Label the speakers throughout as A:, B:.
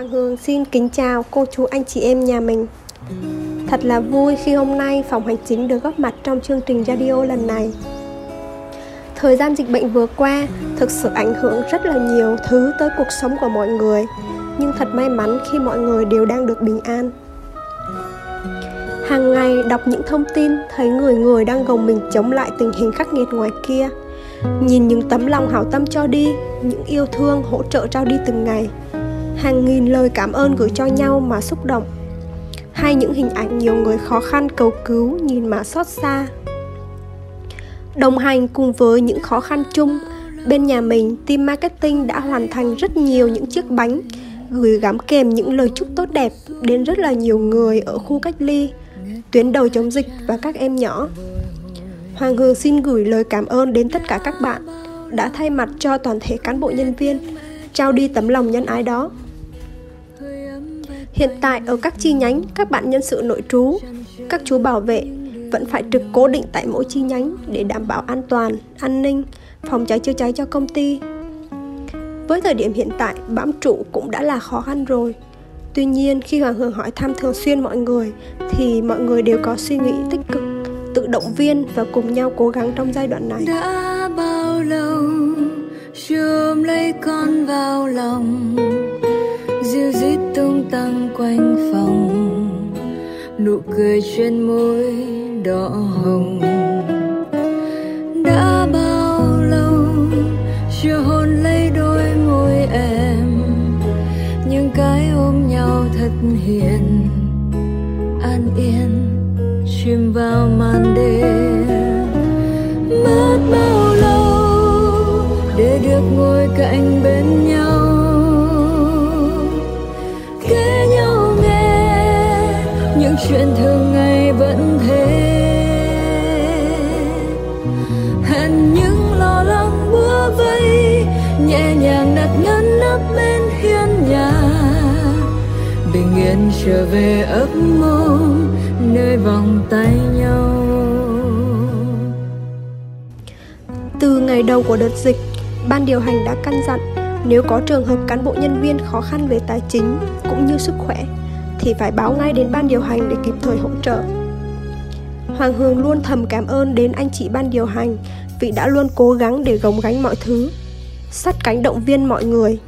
A: Hoàng Hương xin kính chào cô chú anh chị em nhà mình. Thật là vui khi hôm nay phòng hành chính được góp mặt trong chương trình radio lần này. Thời gian dịch bệnh vừa qua thực sự ảnh hưởng rất là nhiều thứ tới cuộc sống của mọi người Nhưng thật may mắn khi mọi người đều đang được bình an. Hàng ngày đọc những thông tin thấy người người đang gồng mình chống lại tình hình khắc nghiệt ngoài kia Nhìn những tấm lòng hảo tâm cho đi, những yêu thương hỗ trợ trao đi từng ngày. Hàng nghìn lời cảm ơn gửi cho nhau mà xúc động Hay những hình ảnh nhiều người khó khăn cầu cứu nhìn mà xót xa Đồng hành cùng với những khó khăn chung Bên nhà mình, team marketing đã hoàn thành rất nhiều những chiếc bánh Gửi gắm kèm những lời chúc tốt đẹp đến rất là nhiều người ở khu cách ly tuyến đầu chống dịch và các em nhỏ. Hoàng Hương xin gửi lời cảm ơn đến tất cả các bạn đã thay mặt cho toàn thể cán bộ nhân viên trao đi tấm lòng nhân ái đó. Hiện tại ở các chi nhánh, các bạn nhân sự nội trú, các chú bảo vệ vẫn phải trực cố định tại mỗi chi nhánh để đảm bảo an toàn, an ninh, phòng cháy chữa cháy cho công ty. Với thời điểm hiện tại, bám trụ cũng đã là khó khăn rồi. Tuy nhiên, khi Hoàng hường hỏi thăm thường xuyên mọi người thì mọi người đều có suy nghĩ tích cực, tự động viên và cùng nhau cố gắng trong giai đoạn này.
B: Đã bao lâu chôm lấy con vào lòng Diêu dít tung tăng quanh phòng. Nụ cười trên môi đỏ hồng. Đã bao lâu chưa hôn lấy đôi môi em? Những cái ôm nhau thật hiền. An yên chìm vào màn đêm. Chuyện thường ngày vẫn thế. Hẹn những lo lắng bủa vây nhẹ nhàng đặt ngăn nắp bên hiên nhà. Bình yên trở về ấp môn nơi vòng tay nhau.
A: Từ ngày đầu của đợt dịch, ban điều hành đã căn dặn nếu có trường hợp cán bộ nhân viên khó khăn về tài chính cũng như sức khỏe thì phải báo ngay đến ban điều hành để kịp thời hỗ trợ. Hoàng Hương luôn thầm cảm ơn đến anh chị ban điều hành vì đã luôn cố gắng để gồng gánh mọi thứ, sát cánh động viên mọi người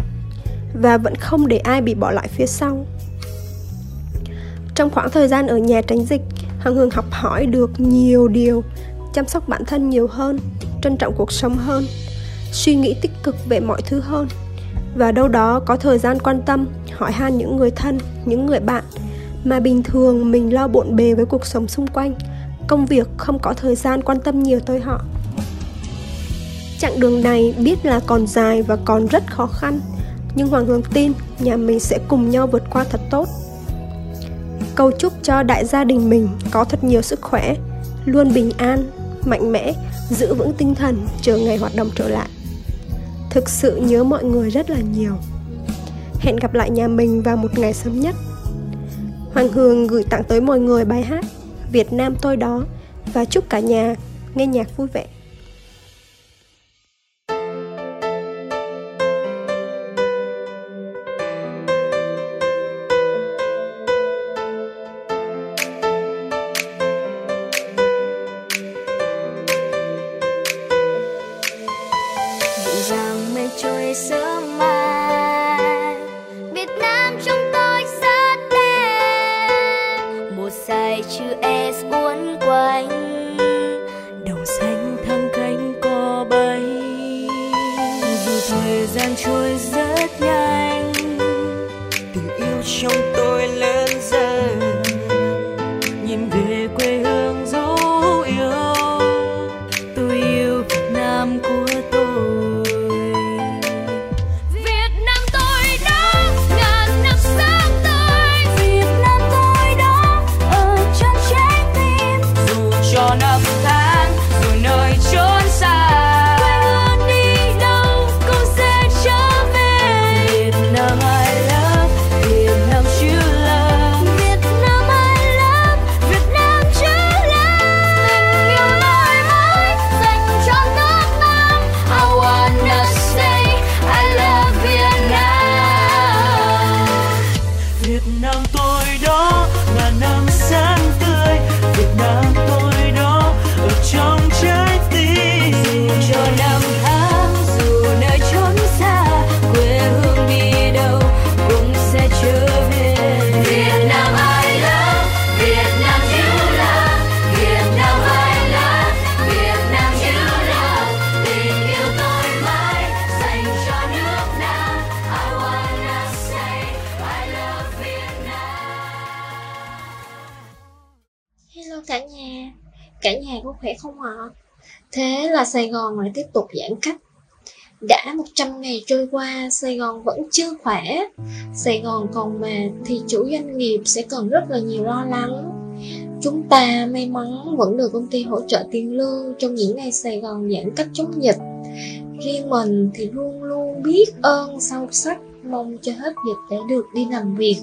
A: và vẫn không để ai bị bỏ lại phía sau. Trong khoảng thời gian ở nhà tránh dịch, Hoàng Hương học hỏi được nhiều điều, chăm sóc bản thân nhiều hơn, trân trọng cuộc sống hơn, suy nghĩ tích cực về mọi thứ hơn. Và đâu đó có thời gian quan tâm, hỏi han những người thân, những người bạn mà bình thường mình lo bộn bề với cuộc sống xung quanh, công việc không có thời gian quan tâm nhiều tới họ. Chặng đường này biết là còn dài và còn rất khó khăn, nhưng Hoàng Hương tin nhà mình sẽ cùng nhau vượt qua thật tốt. Cầu chúc cho đại gia đình mình có thật nhiều sức khỏe, luôn bình an, mạnh mẽ, giữ vững tinh thần chờ ngày hoạt động trở lại. Thực sự nhớ mọi người rất là nhiều. Hẹn gặp lại nhà mình vào một ngày sớm nhất. Hoàng Hương gửi tặng tới mọi người bài hát Việt Nam tôi đó và chúc cả nhà nghe nhạc vui vẻ.
C: Thế là Sài Gòn lại tiếp tục giãn cách. Đã 100 ngày trôi qua, Sài Gòn vẫn chưa khỏe. Sài Gòn còn mệt thì chủ doanh nghiệp sẽ còn rất là nhiều lo lắng. Chúng ta may mắn vẫn được công ty hỗ trợ tiền lương trong những ngày Sài Gòn giãn cách chống dịch. Riêng mình thì luôn luôn biết ơn sâu sắc mong cho hết dịch để được đi làm việc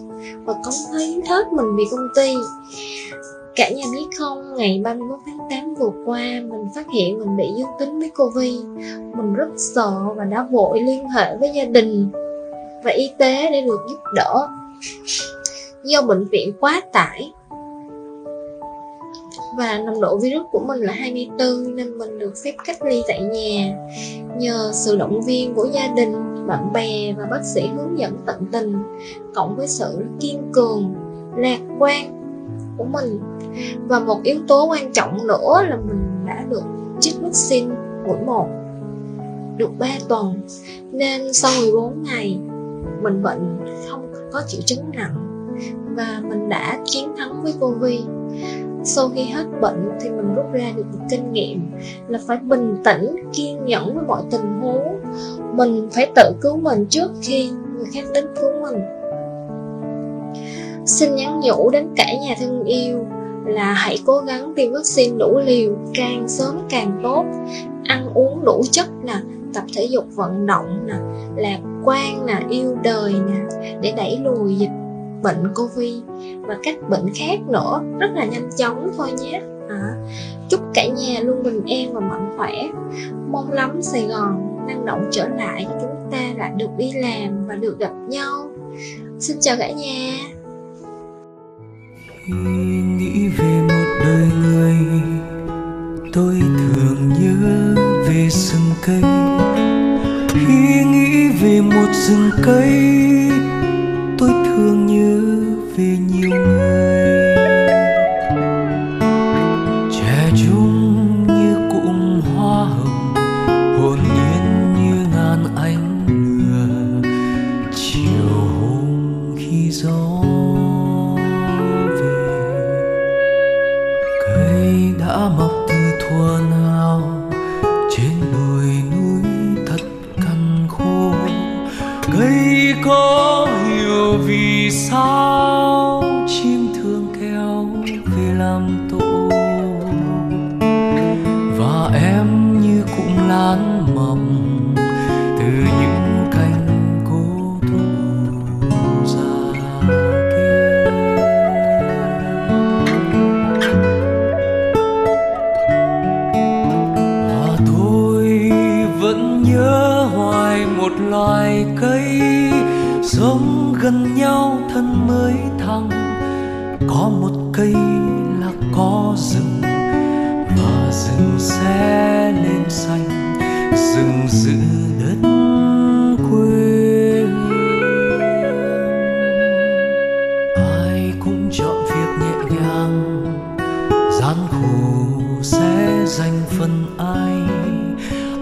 C: và cống hiến hết mình vì công ty. Cả nhà biết không, ngày 31 tháng 8 vừa qua mình phát hiện mình bị dương tính với Covid. Mình rất sợ và đã vội liên hệ với gia đình và y tế để được giúp đỡ. Do bệnh viện quá tải và nồng độ virus của mình là 24 nên mình được phép cách ly tại nhà. Nhờ sự động viên của gia đình, bạn bè và bác sĩ hướng dẫn tận tình, cộng với sự kiên cường, lạc quan của mình. Và một yếu tố quan trọng nữa là mình đã được chích vaccine mũi một được 3 tuần. Nên sau 14 ngày, mình bệnh không có triệu chứng nặng và mình đã chiến thắng với Covid. Sau khi hết bệnh thì mình rút ra được một kinh nghiệm là phải bình tĩnh, kiên nhẫn với mọi tình huống. Mình phải tự cứu mình trước khi người khác đến cứu mình xin nhắn nhủ đến cả nhà thân yêu là hãy cố gắng tiêm vaccine đủ liều càng sớm càng tốt. Ăn uống đủ chất nè tập thể dục vận động nè lạc quan nè yêu đời nè để đẩy lùi dịch bệnh covid và các bệnh khác nữa. Rất là nhanh chóng thôi nhé. À, chúc cả nhà luôn bình an và mạnh khỏe. Mong lắm sài gòn năng động trở lại chúng ta lại được đi làm và được gặp nhau. Xin chào cả nhà.
D: Khi nghĩ về một đời người Tôi thường nhớ về rừng cây. Khi nghĩ về một rừng cây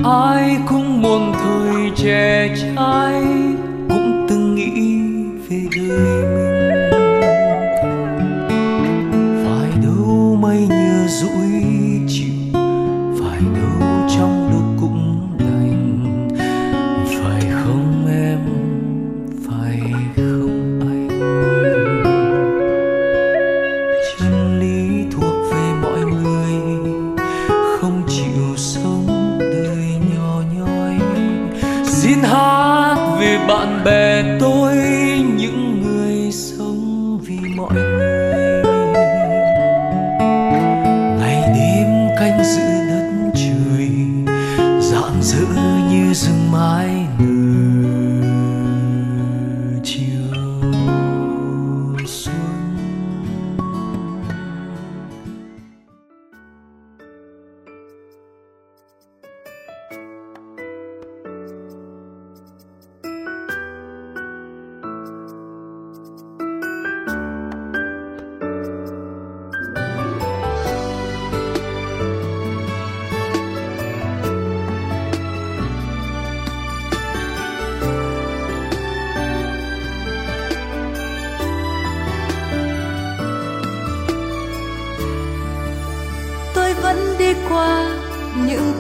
D: ai cũng muôn thời trẻ trai cũng từng nghĩ về đời mình.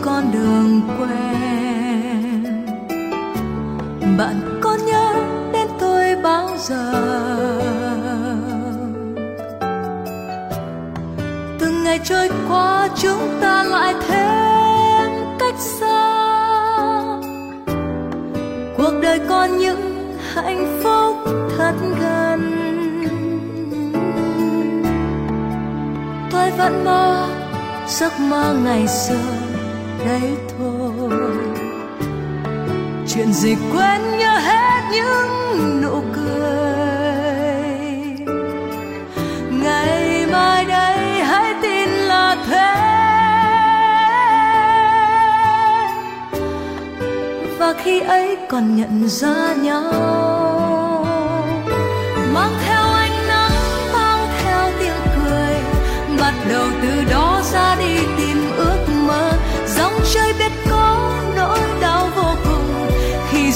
B: Con đường quen. Bạn có nhớ đến tôi bao giờ? Từng ngày trôi qua chúng ta lại thêm cách xa. Cuộc đời còn những hạnh phúc thật gần. Tôi vẫn mơ giấc mơ ngày xưa đấy thôi. Chuyện gì quên nhớ hết những nụ cười. Ngày mai đây hãy tin là thế. Và khi ấy còn nhận ra nhau, mang theo ánh nắng, mang theo tiếng cười, bắt đầu từ đó ra đi tìm ước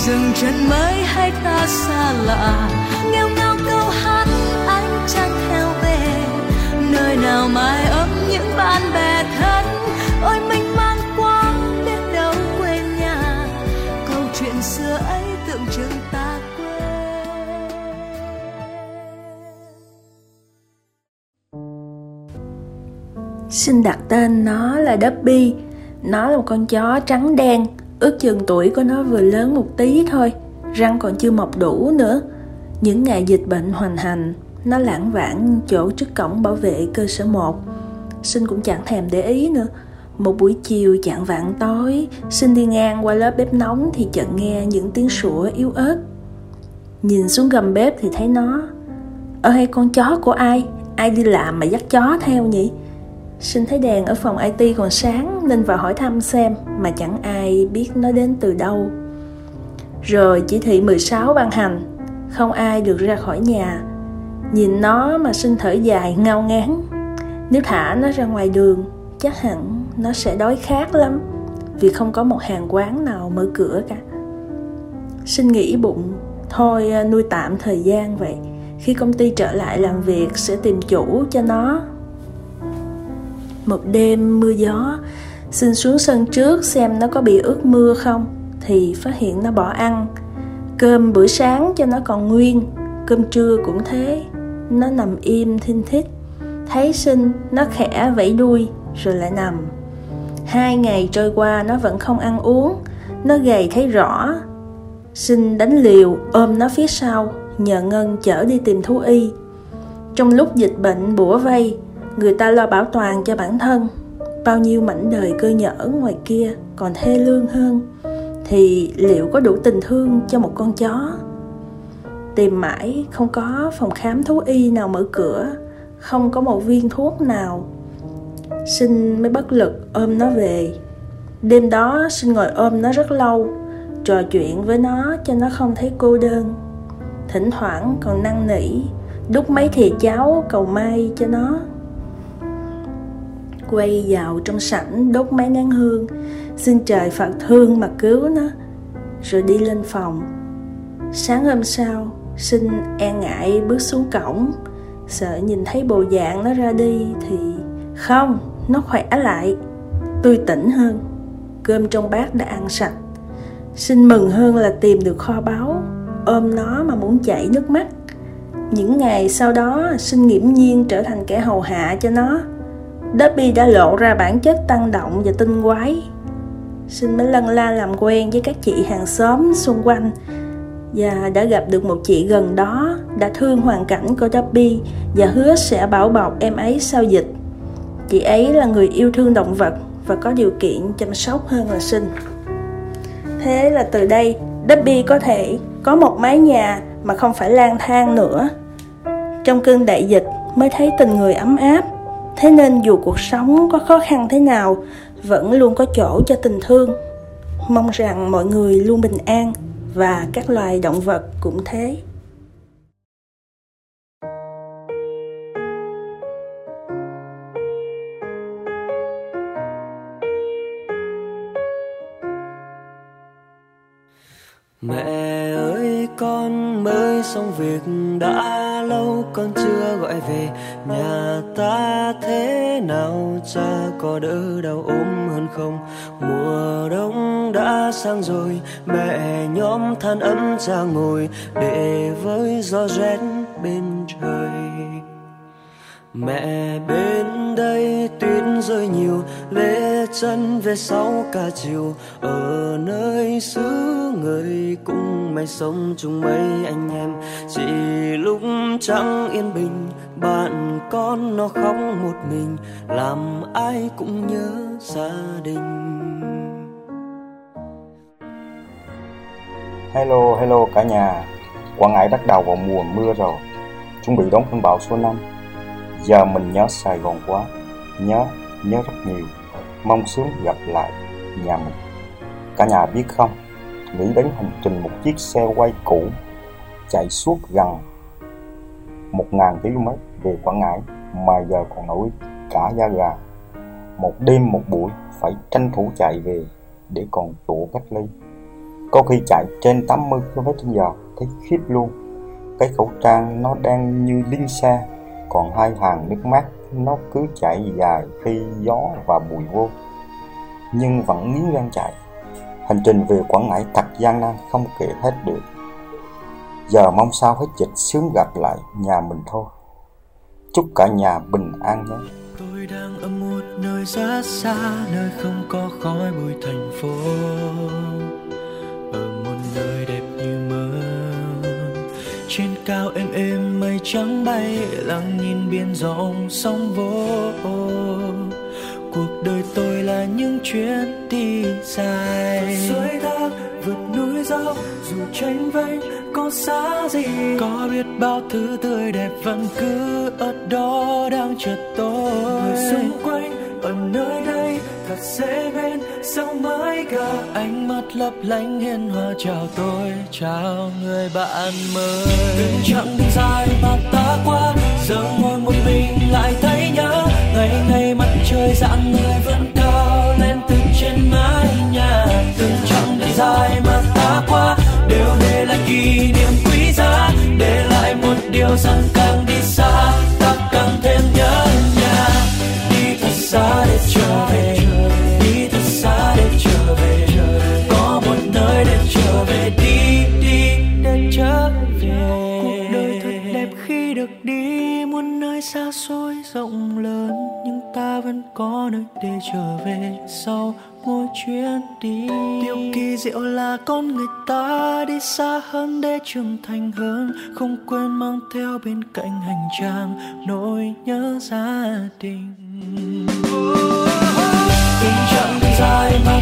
B: khi dừng chân mới hay ta xa lạ. Nghèo ngao câu hát anh chẳng theo về nơi nào mai ấm những bạn bè thân. Ôi mình mang quá biết đâu quên nhà. Câu chuyện xưa ấy tượng trưng ta quên.
E: Xin đặt tên, nó là Dubby Nó là một con chó trắng đen. Ước chừng tuổi của nó vừa lớn một tí thôi, Răng còn chưa mọc đủ nữa. Những ngày dịch bệnh hoành hành, Nó lãng vãng chỗ trước cổng bảo vệ cơ sở 1 Sinh cũng chẳng thèm để ý nữa. Một buổi chiều chạng vạn tối, Sinh đi ngang qua lớp bếp nóng Thì chợt nghe những tiếng sủa yếu ớt. Nhìn xuống gầm bếp thì thấy nó. Ở hay con chó của ai? Ai đi làm mà dắt chó theo nhỉ? Sinh thấy đèn ở phòng IT còn sáng nên vào hỏi thăm xem mà chẳng ai biết nó đến từ đâu. Rồi chỉ thị 16 ban hành, không ai được ra khỏi nhà. Nhìn nó mà sinh thở dài ngao ngán. Nếu thả nó ra ngoài đường, chắc hẳn nó sẽ đói khát lắm vì không có một hàng quán nào mở cửa cả. Sinh nghĩ bụng, thôi à, nuôi tạm thời gian vậy. Khi công ty trở lại làm việc sẽ tìm chủ cho nó một đêm mưa gió, xin xuống sân trước xem nó có bị ướt mưa không, thì phát hiện nó bỏ ăn. Cơm bữa sáng cho nó còn nguyên, cơm trưa cũng thế. Nó nằm im thinh thít, thấy sinh nó khẽ vẫy đuôi rồi lại nằm. Hai ngày trôi qua nó vẫn không ăn uống, nó gầy thấy rõ. Sinh đánh liều ôm nó phía sau, nhờ ngân chở đi tìm thú y. Trong lúc dịch bệnh bủa vây người ta lo bảo toàn cho bản thân. Bao nhiêu mảnh đời cơ nhở ngoài kia còn thê lương hơn, thì liệu có đủ tình thương cho một con chó? Tìm mãi không có phòng khám thú y nào mở cửa, không có một viên thuốc nào. Sinh mới bất lực ôm nó về. Đêm đó sinh ngồi ôm nó rất lâu, trò chuyện với nó cho nó không thấy cô đơn. Thỉnh thoảng còn năn nỉ, đút mấy thìa cháo cầu may cho nó quay vào trong sảnh đốt mấy nén hương. Xin trời phật thương mà cứu nó. Rồi đi lên phòng. Sáng hôm sau xin e ngại bước xuống cổng. Sợ nhìn thấy bộ dạng nó ra đi thì không, nó khỏe lại. Tươi tỉnh hơn. Cơm trong bát đã ăn sạch. Xin mừng hơn là tìm được kho báu, ôm nó mà muốn chảy nước mắt. Những ngày sau đó xin nghiễm nhiên trở thành kẻ hầu hạ cho nó. Derby đã lộ ra bản chất tăng động và tinh quái. Sinh mới lân la làm quen với các chị hàng xóm xung quanh. Và đã gặp được một chị gần đó, Đã thương hoàn cảnh của Derby Và hứa sẽ bảo bọc em ấy sau dịch. Chị ấy là người yêu thương động vật Và có điều kiện chăm sóc hơn là sinh. Thế là từ đây Derby có thể có một mái nhà Mà không phải lang thang nữa. Trong cơn đại dịch mới thấy tình người ấm áp thế nên dù cuộc sống có khó khăn thế nào, vẫn luôn có chỗ cho tình thương. Mong rằng mọi người luôn bình an và các loài động vật cũng thế.
D: Có đỡ đau ốm hơn không? Mùa đông đã sang rồi, mẹ nhóm than ấm ra ngồi để với gió rét bên trời. Mẹ bên đây tuyết rơi nhiều, lê chân về sau cả chiều. Ở nơi xứ người cũng may sống chung mấy anh em. Chỉ lúc trắng yên bình bạn con nó khóc một mình làm ai cũng nhớ gia đình
F: Hello, hello cả nhà. Quảng Ngãi bắt đầu vào mùa mưa rồi, chuẩn bị đón cơn bão số 5. Giờ mình nhớ Sài Gòn quá, nhớ, nhớ rất nhiều. Mong sớm gặp lại nhà mình. Cả nhà biết không, nghĩ đến hành trình một chiếc xe quay cũ chạy suốt gần 1.000 km về Quảng Ngãi, mà giờ còn nổi cả da gà. Một đêm, một buổi, phải tranh thủ chạy về để còn chỗ cách ly. Có khi chạy trên 80 km h thấy khiếp luôn. Cái khẩu trang nó đang như linh xa còn hai hàng nước mắt nó cứ chảy dài khi gió và bụi vô nhưng vẫn nghiến răng chạy. Hành trình về quảng ngãi thật gian nan, không kể hết được giờ mong sao hết dịch sớm gặp lại nhà mình thôi. Chúc cả nhà bình an nhé.
D: Tôi đang ở một nơi rất xa nơi không có khói bụi thành phố. Cao êm êm mây trắng bay lặng nhìn biển rộng sóng vỗ. Cuộc đời tôi là những chuyến đi dài. Suối thác vượt núi dốc dù tranh vênh có xa gì? Có biết bao thứ tươi đẹp vẫn cứ ở đó đang chờ tôi. Người xung quanh ở nơi đây thật dễ bên sao mới gặp ánh mắt lấp lánh hiền hòa? Chào tôi chào người bạn mới. Từng chặng đường dài mà ta qua giờ ngồi một mình lại thấy nhớ. Ngày ngày mặt trời dạng người vẫn cao lên từ trên mái nhà. Từng chặng đường dài kỷ niệm quý giá, để lại một điều rằng càng đi xa, ta càng thêm nhớ nhà. Đi thật xa để trở về, đi thật xa để trở về. Có một nơi để trở về, đi đi để trở về. Cuộc đời thật đẹp khi được đi, muôn nơi xa xôi rộng lớn, nhưng ta vẫn có nơi để trở về. Sau mỗi chuyến đi. Điều kỳ diệu là con người ta đi xa hơn để trưởng thành hơn không quên mang theo bên cạnh hành trang nỗi nhớ gia đình. Chặng đường dài mà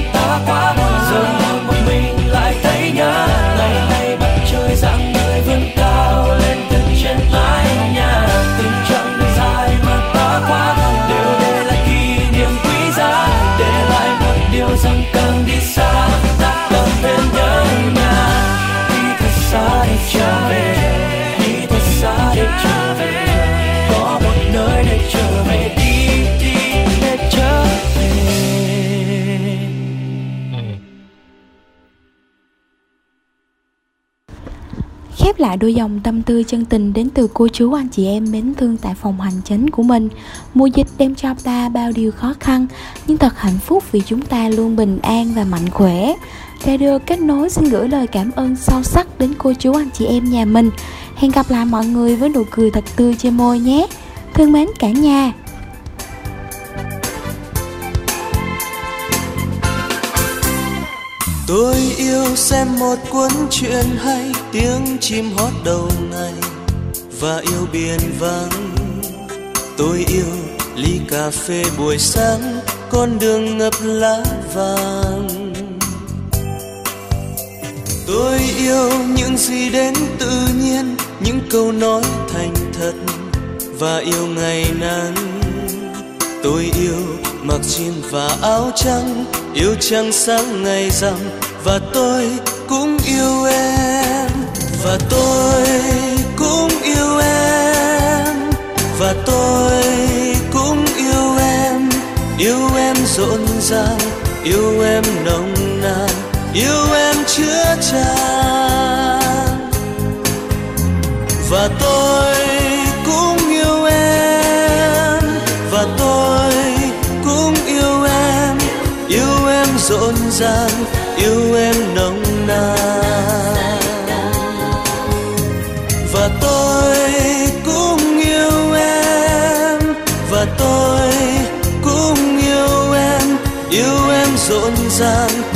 G: Khép lại đôi dòng tâm tư chân tình đến từ cô chú anh chị em mến thương tại phòng hành chính của mình. Mùa dịch đem cho ta bao điều khó khăn, nhưng thật hạnh phúc vì chúng ta luôn bình an và mạnh khỏe. Radio kết nối xin gửi lời cảm ơn sâu sắc đến cô chú anh chị em nhà mình. Hẹn gặp lại mọi người với nụ cười thật tươi trên môi nhé. Thương mến cả nhà.
D: Tôi yêu xem một cuốn truyện hay tiếng chim hót đầu ngày và yêu biển vắng. Tôi yêu ly cà phê buổi sáng, con đường ngập lá vàng. Tôi yêu những gì đến tự nhiên, những câu nói thành thật và yêu ngày nắng. Tôi yêu mặc jean và áo trắng yêu trăng sáng ngày rằm và tôi cũng yêu em. Và tôi cũng yêu em. Và tôi cũng yêu em. Yêu em rộn ràng, yêu em nồng nàn, yêu em chứa tràn và tôi cũng yêu em. Và tôi cũng yêu em.
H: Yêu em rộn ràng yêu em nồng nàn. Và tôi cũng yêu em, và tôi cũng yêu em. Yêu em rộn ràng